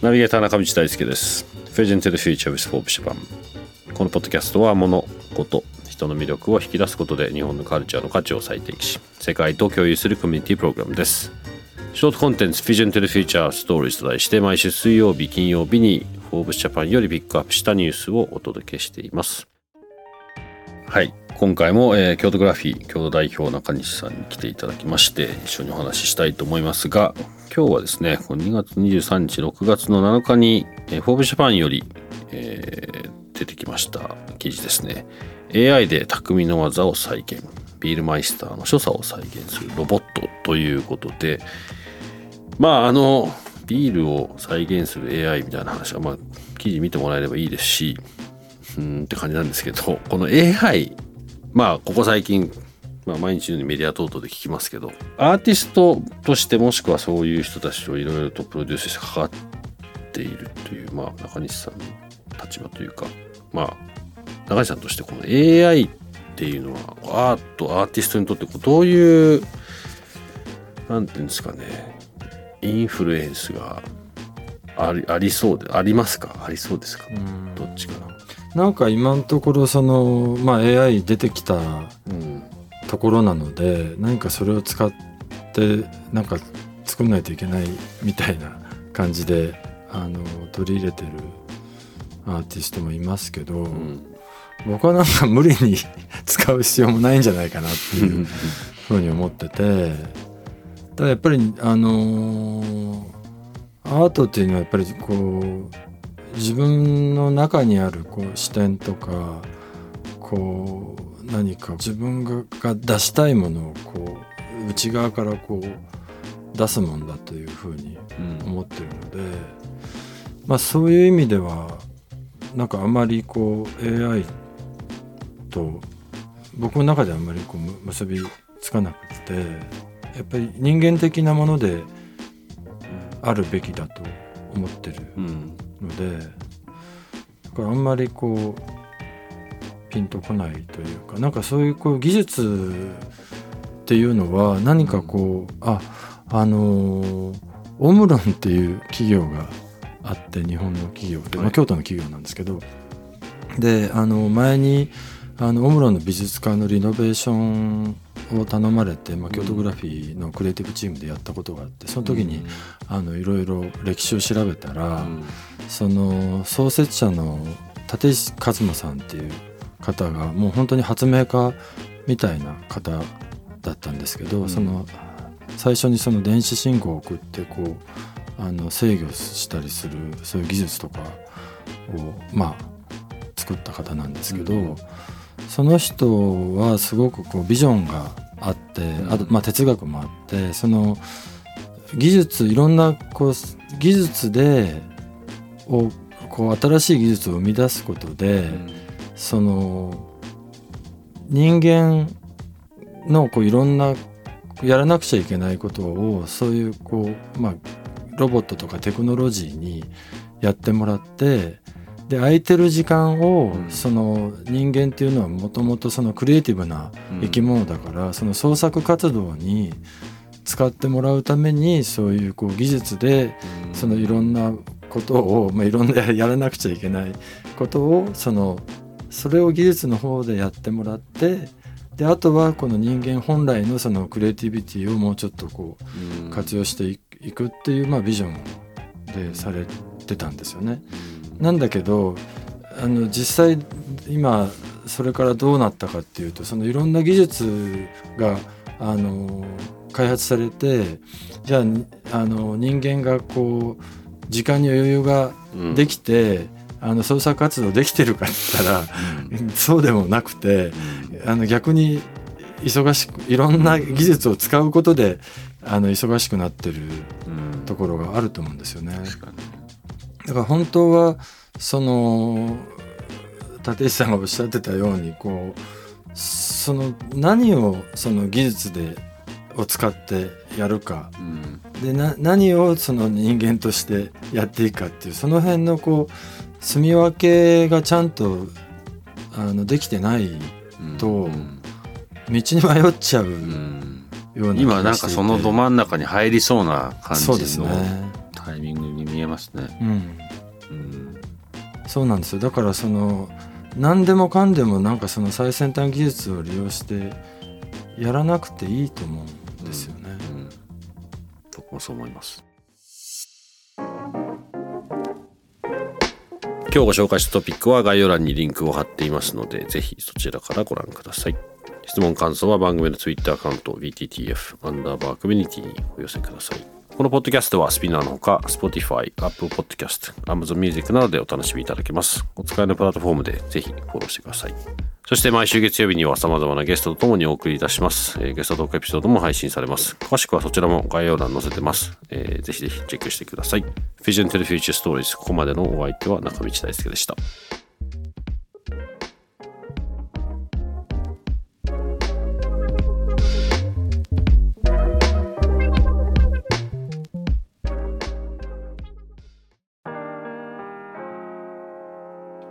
ナビゲーター中道大輔です。Vision to the Future with Forbes Japan このポッドキャストは物事人の魅力を引き出すことで日本のカルチャーの価値を再定義し世界と共有するコミュニティプログラムです。ショートコンテンツ Vision to the Future Stories と題して毎週水曜日金曜日に Forbes Japan よりピックアップしたニュースをお届けしています。はい。今回も、えー、京都グラフィー共同代表中西さんに来ていただきまして一緒にお話ししたいと思いますが今日はですね2月23日6月の7日に、えー、フォーブジャパンより、えー、出てきました記事ですね。AI で匠の技を再現ビールマイスターの所作を再現するロボットということでまああのビールを再現する AI みたいな話はまあ記事見てもらえればいいですしうんって感じなんですけど この AI まあここ最近、まあ、毎日のようにメディア等々で聞きますけどアーティストとしてもしくはそういう人たちをいろいろとプロデュースして関わっているという、まあ、中西さんの立場というかまあ中西さんとしてこの AI っていうのはアートアーティストにとってどういうなんていうんですかねインフルエンスがありありそうでありますか？ありそうですか？どっちかな？なんか今のところその、まあ、AI 出てきたところなので、うん、何かそれを使ってなんか作んないといけないみたいな感じであの取り入れてるアーティストもいますけど、うん、僕はなんか無理に 使う必要もないんじゃないかなっていうふうに思っててただやっぱりあのアートっていうのはやっぱりこう自分の中にあるこう視点とかこう何か自分が出したいものをこう内側からこう出すもんだというふうに思ってるので、うん、まあそういう意味ではなんかあまりこう AI と僕の中であんまりこう結びつかなくてやっぱり人間的なものであるべきだと思ってるので、だからあんまりこうピンとこないというかなんかそういうこう技術っていうのは何かこうああのオムロンっていう企業があって日本の企業で、まあ、京都の企業なんですけどであの前にあのオムロンの美術館のリノベーションを頼まれて、まあ、京都グラフィーのクリエイティブチームでやったことがあってその時に、あのいろいろ歴史を調べたら、その創設者の立石一馬さんっていう方がもう本当に発明家みたいな方だったんですけど、その最初にその電子信号を送ってこうあの制御したりするそういう技術とかをまあ作った方なんですけど、うん、その人はすごくこうビジョンがあってあとまあ哲学もあってその技術いろんなこう技術でをこう新しい技術を生み出すことで、うん、その人間のこういろんなやらなくちゃいけないことをそういうこうまあロボットとかテクノロジーにやってもらってで空いてる時間を、その人間っていうのはもともとそのクリエイティブな生き物だから、その創作活動に使ってもらうためにそういうこう技術でそのいろんなことを、まあ、いろんな やらなくちゃいけないことをそのそれを技術の方でやってもらってであとはこの人間本来のそのクリエイティビティをもうちょっとこう活用していくっていうまあビジョンでされてたんですよね。なんだけどあの実際今それからどうなったかっていうとそのいろんな技術があの開発されてじゃああの人間がこう時間に余裕ができて、うん、あの創作活動できてるかって言ったら、うん、そうでもなくて、あの逆に忙しくいろんな技術を使うことであの忙しくなってるところがあると思うんですよね。だから本当はその立石さんがおっしゃってたようにこうその何をその技術でを使ってやるか、うん、でな何をその人間としてやっていくかっていうその辺のこう住み分けがちゃんとあのできてないと、うん、道に迷っちゃうような今なんかそのど真ん中に入りそうな感じのタイミングに見えますね。うん、そうなんですよだからその何でもかんでもなんかその最先端技術を利用してやらなくていいと思うんですよね。うんうん、僕もそう思います。今日ご紹介したトピックは概要欄にリンクを貼っていますので、ぜひそちらからご覧ください。質問感想は番組の Twitter アカウント BTTF アンダーバーコミュニティにお寄せください。このポッドキャストはスピナーのほか、Spotify、Apple Podcast、Amazon Music などでお楽しみいただけます。お使いのプラットフォームでぜひフォローしてください。そして毎週月曜日には様々なゲストとともにお送りいたします。えー、ゲストトークエピソードも配信されます。詳しくはそちらも概要欄載せてます。えー、ぜひぜひチェックしてください。Vision to the Future Stories ここまでのお相手は中道大輔でした。